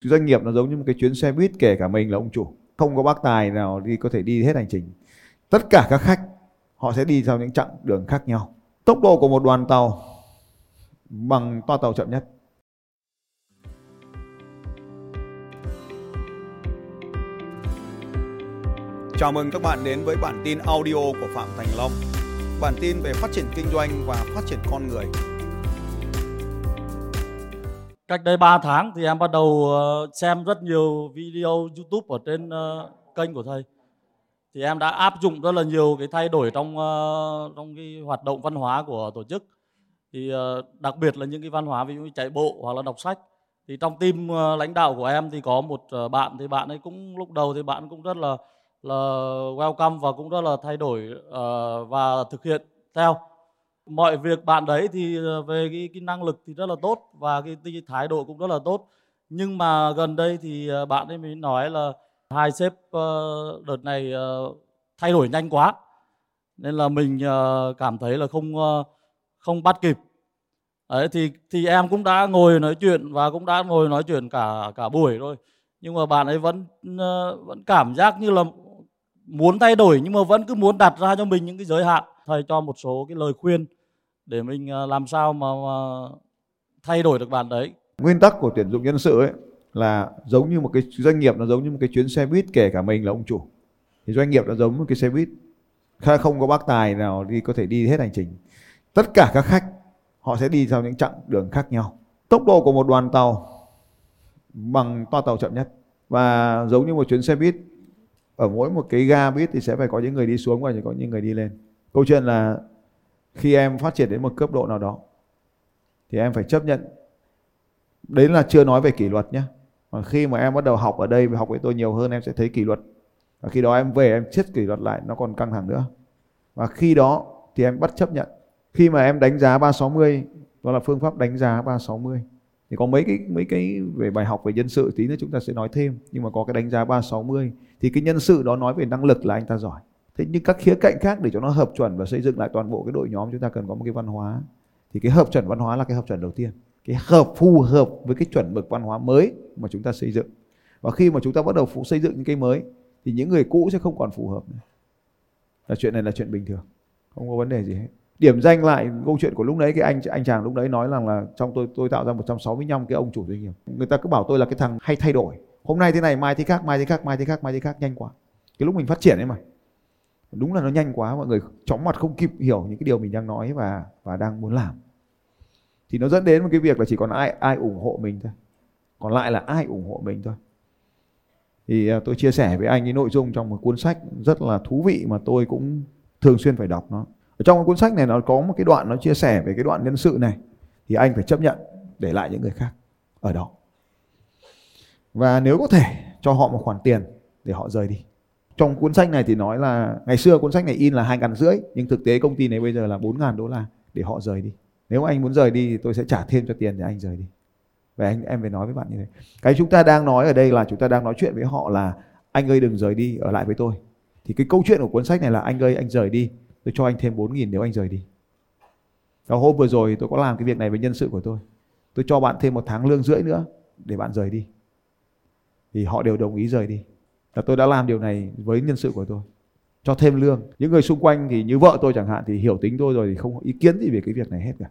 doanh nghiệp nó giống như một cái chuyến xe buýt, kể cả mình là ông chủ không có bác tài nào đi có thể đi hết hành trình tất cả các khách, họ sẽ đi theo những chặng đường khác nhau tốc độ của một đoàn tàu bằng toa tàu chậm nhất Chào mừng các bạn đến với bản tin audio của Phạm Thành Long. Bản tin về phát triển kinh doanh và phát triển con người. Cách đây 3 tháng thì em bắt đầu ờ, xem rất nhiều video YouTube ở trên ờ, kênh của thầy. Thì em đã áp dụng rất là nhiều cái thay đổi trong ờ, trong cái hoạt động văn hóa của tổ chức. Thì đặc biệt là những cái văn hóa ví dụ như chạy bộ hoặc là đọc sách. Thì trong team lãnh đạo của em thì có một bạn thì bạn ấy cũng lúc đầu thì bạn cũng rất là là welcome và cũng rất là thay đổi và thực hiện theo mọi việc bạn đấy thì ờ, về cái, cái năng lực thì rất là tốt và cái, cái thái độ cũng rất là tốt. Nhưng mà gần đây thì ờ, bạn ấy mới nói là hai sếp ờ, đợt này thay đổi nhanh quá. Nên là mình cảm thấy là không không bắt kịp. Đấy thì thì em cũng đã ngồi nói chuyện và cũng đã ngồi nói chuyện cả cả buổi rồi. Nhưng mà bạn ấy vẫn vẫn cảm giác như là muốn thay đổi nhưng mà vẫn cứ muốn đặt ra cho mình những cái giới hạn. Thầy cho một số cái lời khuyên để mình ờ, làm sao mà, mà thay đổi được bạn đấy. Nguyên tắc của tuyển dụng nhân sự ấy là giống như một cái doanh nghiệp nó giống như một cái chuyến xe buýt kể cả mình là ông chủ. Thì doanh nghiệp nó giống một cái xe buýt. Không có bác tài nào đi có thể đi hết hành trình. Tất cả các khách họ sẽ đi theo những chặng đường khác nhau. Tốc độ của một đoàn tàu bằng toa tàu chậm nhất. Và giống như một chuyến xe buýt ở mỗi một cái ga buýt thì sẽ phải có những người đi xuống và có những người đi lên. Câu chuyện là khi em phát triển đến một cấp độ nào đó, thì em phải chấp nhận. Đấy là chưa nói về kỷ luật nhé mà khi mà em bắt đầu học ở đây, học với tôi nhiều hơn, em sẽ thấy kỷ luật. Và khi đó em về, em siết kỷ luật lại, nó còn căng thẳng nữa. Và khi đó thì em bắt chấp nhận. Khi mà em đánh giá 360 đó là phương pháp đánh giá 360 thì có mấy cái mấy cái về bài học về nhân sự tí nữa chúng ta sẽ nói thêm. Nhưng mà có cái đánh giá 360 thì cái nhân sự đó nói về năng lực là anh ta giỏi thế nhưng các khía cạnh khác để cho nó hợp chuẩn và xây dựng lại toàn bộ cái đội nhóm, chúng ta cần có một cái văn hóa. Thì cái hợp chuẩn văn hóa là cái hợp chuẩn đầu tiên. Cái hợp, phù hợp với cái chuẩn mực văn hóa mới mà chúng ta xây dựng. Và khi mà chúng ta bắt đầu phụ xây dựng những cái mới, thì những người cũ sẽ không còn phù hợp nữa. Là chuyện này là chuyện bình thường. Không có vấn đề gì hết. Điểm danh lại câu chuyện của lúc đấy cái anh anh chàng lúc đấy nói rằng là trong tôi tôi tạo ra 165 cái ông chủ doanh nghiệp. Người ta cứ bảo tôi là cái thằng hay thay đổi. Hôm nay thế này, mai thế khác, mai thế khác, mai thế khác, mai thế khác, nhanh quá. Cái lúc mình phát triển ấy mà đúng là nó nhanh quá, mọi người chóng mặt không kịp hiểu những cái điều mình đang nói và và đang muốn làm. Thì nó dẫn đến một cái việc là chỉ còn ai ai ủng hộ mình thôi. Còn lại là ai ủng hộ mình thôi. Thì à, tôi chia sẻ với anh cái nội dung trong một cuốn sách rất là thú vị mà tôi cũng thường xuyên phải đọc nó. Ở trong cuốn sách này nó có một cái đoạn nó chia sẻ về cái đoạn nhân sự này. Thì anh phải chấp nhận để lại những người khác ở đó. Và nếu có thể cho họ một khoản tiền để họ rời đi trong cuốn sách này thì nói là, ngày xưa cuốn sách này in là hai ngàn rưỡi, nhưng thực tế công ty này bây giờ là bốn ngàn đô la để họ rời đi. Nếu anh muốn rời đi thì tôi sẽ trả thêm cho tiền để anh rời đi. Và anh, em phải nói với bạn như thế. Cái chúng ta đang nói ở đây là chúng ta đang nói chuyện với họ là, anh ơi, đừng rời đi, ở lại với tôi. Thì cái câu chuyện của cuốn sách này là, anh ơi, anh rời đi, tôi cho anh thêm 4 nghìn nếu anh rời đi. Và hôm vừa rồi tôi có làm cái việc này với nhân sự của tôi. Tôi cho bạn thêm một tháng lương rưỡi nữa để bạn rời đi. Thì họ đều đồng ý rời đi là tôi đã làm điều này với nhân sự của tôi cho thêm lương. Những người xung quanh thì như vợ tôi chẳng hạn thì hiểu tính tôi rồi thì không có ý kiến gì về cái việc này hết cả.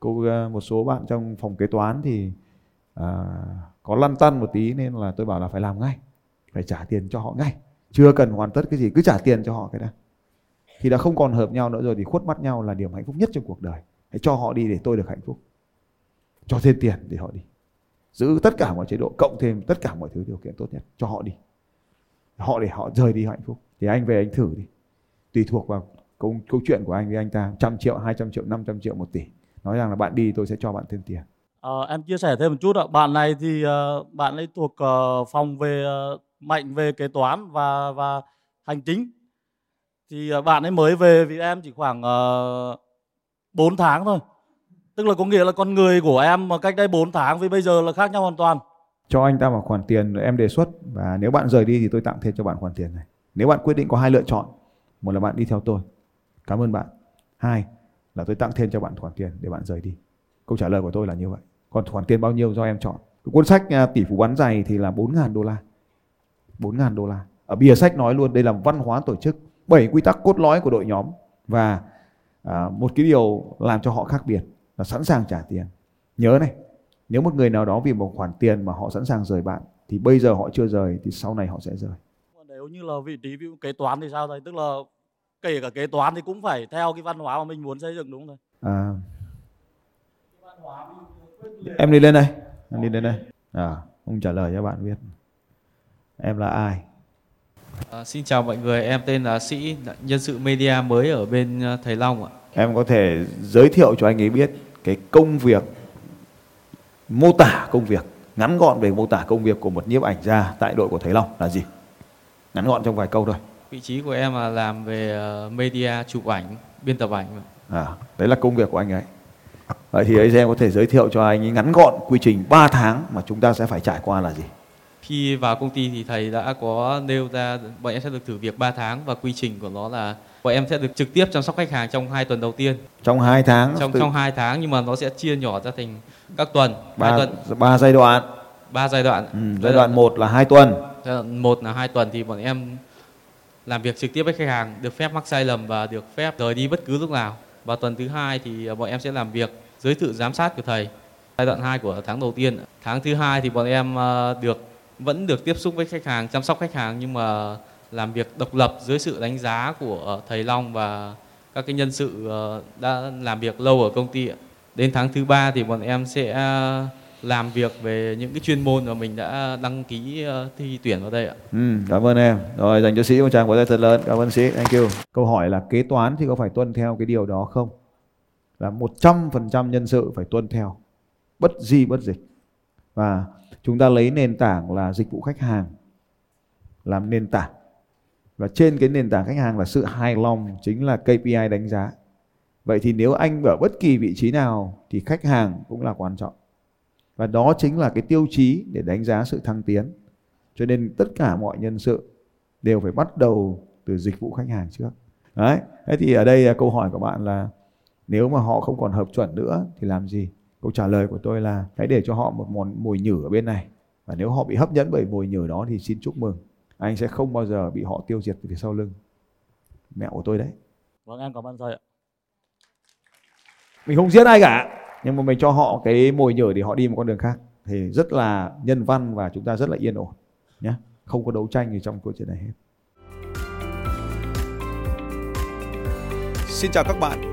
Cô ờ, một số bạn trong phòng kế toán thì à, có lăn tăn một tí nên là tôi bảo là phải làm ngay phải trả tiền cho họ ngay. Chưa cần hoàn tất cái gì cứ trả tiền cho họ cái đó Thì đã không còn hợp nhau nữa rồi thì khuất mắt nhau là điểm hạnh phúc nhất trong cuộc đời. Hãy cho họ đi để tôi được hạnh phúc. Cho thêm tiền để họ đi. Giữ tất cả mọi chế độ cộng thêm tất cả mọi thứ điều kiện tốt nhất. Cho họ đi họ để họ rời đi hạnh phúc. Thì anh về anh thử đi. Tùy thuộc vào câu, câu chuyện của anh với anh ta. Trăm triệu hai trăm triệu năm trăm triệu một tỷ. Nói rằng là bạn đi tôi sẽ cho bạn thêm tiền. À, em chia sẻ thêm một chút ạ. Bạn này thì uh, bạn ấy thuộc uh, phòng về uh, mạnh về kế toán và và hành chính. Thì uh, bạn ấy mới về vì em chỉ khoảng uh, 4 tháng thôi. Tức là có nghĩa là con người của em mà cách đây 4 tháng với bây giờ là khác nhau hoàn toàn cho anh ta một khoản tiền em đề xuất và nếu bạn rời đi thì tôi tặng thêm cho bạn khoản tiền này. Nếu bạn quyết định có hai lựa chọn một là bạn đi theo tôi. Cảm ơn bạn. Hai là tôi tặng thêm cho bạn khoản tiền để bạn rời đi. Câu trả lời của tôi là như vậy. Còn khoản tiền bao nhiêu do em chọn? Cuốn sách à, tỷ phú bán giày thì là 4.000 đô la. 4.000 đô la. Ở bìa sách nói luôn đây là văn hóa tổ chức bảy quy tắc cốt lõi của đội nhóm và à, một cái điều làm cho họ khác biệt là sẵn sàng trả tiền. Nhớ này nếu một người nào đó vì một khoản tiền mà họ sẵn sàng rời bạn thì bây giờ họ chưa rời thì sau này họ sẽ rời. Nếu như là vị trí ví dụ kế toán thì sao thầy tức là kể cả kế toán thì cũng phải theo cái văn hóa mà mình muốn xây dựng đúng không thầy? À, em đi lên đây em đi lên đây. À, ông trả lời cho bạn biết. Em là ai? À, xin chào mọi người, em tên là Sĩ, nhân sự media mới ở bên ờ, Thầy Long ạ. em có thể giới thiệu cho anh ấy biết cái công việc mô tả công việc ngắn gọn về mô tả công việc của một nhiếp ảnh gia tại đội của Thầy Long là gì? Ngắn gọn trong vài câu thôi. Vị trí của em là làm về ờ, media, chụp ảnh, biên tập ảnh. à, đấy là công việc của anh ấy. Vậy thì ấy em có thể giới thiệu cho anh ấy ngắn gọn quy trình 3 tháng mà chúng ta sẽ phải trải qua là gì Khi vào công ty thì thầy đã có nêu ra bọn em sẽ được thử việc 3 tháng và quy trình của nó là bọn em sẽ được trực tiếp chăm sóc khách hàng trong 2 tuần đầu tiên. trong 2 tháng Trong từ trong 2 tháng nhưng mà nó sẽ chia nhỏ ra thành các tuần, 2 ba, tuần, ba giai đoạn 3 giai đoạn. ừ, giai đoạn 1 là 2 tuần Giai đoạn 1 là 2 tuần thì bọn em làm việc trực tiếp với khách hàng, được phép mắc sai lầm và được phép rời đi bất cứ lúc nào. Và tuần thứ hai thì bọn em sẽ làm việc dưới sự giám sát của thầy. Giai đoạn 2 của tháng đầu tiên. Tháng thứ hai thì bọn em ờ, được vẫn được tiếp xúc với khách hàng, chăm sóc khách hàng nhưng mà làm việc độc lập dưới sự đánh giá của thầy Long và các cái nhân sự ờ, đã làm việc lâu ở công ty. ạ. Đến tháng thứ ba thì bọn em sẽ làm việc về những cái chuyên môn mà mình đã đăng ký ờ, thi tuyển vào đây ạ. Ừ, cảm ơn em. Rồi dành cho sĩ một tràng vỗ tay thật lớn. Cảm ơn sĩ. Thank you. Câu hỏi là kế toán thì có phải tuân theo cái điều đó không? Là 100% nhân sự phải tuân theo. Bất di bất dịch. Và chúng ta lấy nền tảng là dịch vụ khách hàng, làm nền tảng. Và trên cái nền tảng khách hàng là sự hài lòng chính là KPI đánh giá. Vậy thì nếu anh ở bất kỳ vị trí nào thì khách hàng cũng là quan trọng. Và đó chính là cái tiêu chí để đánh giá sự thăng tiến. Cho nên tất cả mọi nhân sự đều phải bắt đầu từ dịch vụ khách hàng trước. Đấy. Thế thì ở đây à, câu hỏi của bạn là nếu mà họ không còn hợp chuẩn nữa thì làm gì? Câu trả lời của tôi là hãy để cho họ một món mùi nhử ở bên này. Và nếu họ bị hấp dẫn bởi mùi nhử đó thì xin chúc mừng. Anh sẽ không bao giờ bị họ tiêu diệt từ phía sau lưng. Mẹo của tôi đấy. vâng em cảm ơn thầy ạ Mình không giết ai cả. Nhưng mà mình cho họ cái mồi nhử để họ đi một con đường khác. Thì rất là nhân văn và chúng ta rất là yên ổn. Nhé. Không có đấu tranh gì trong câu chuyện này hết. Xin chào các bạn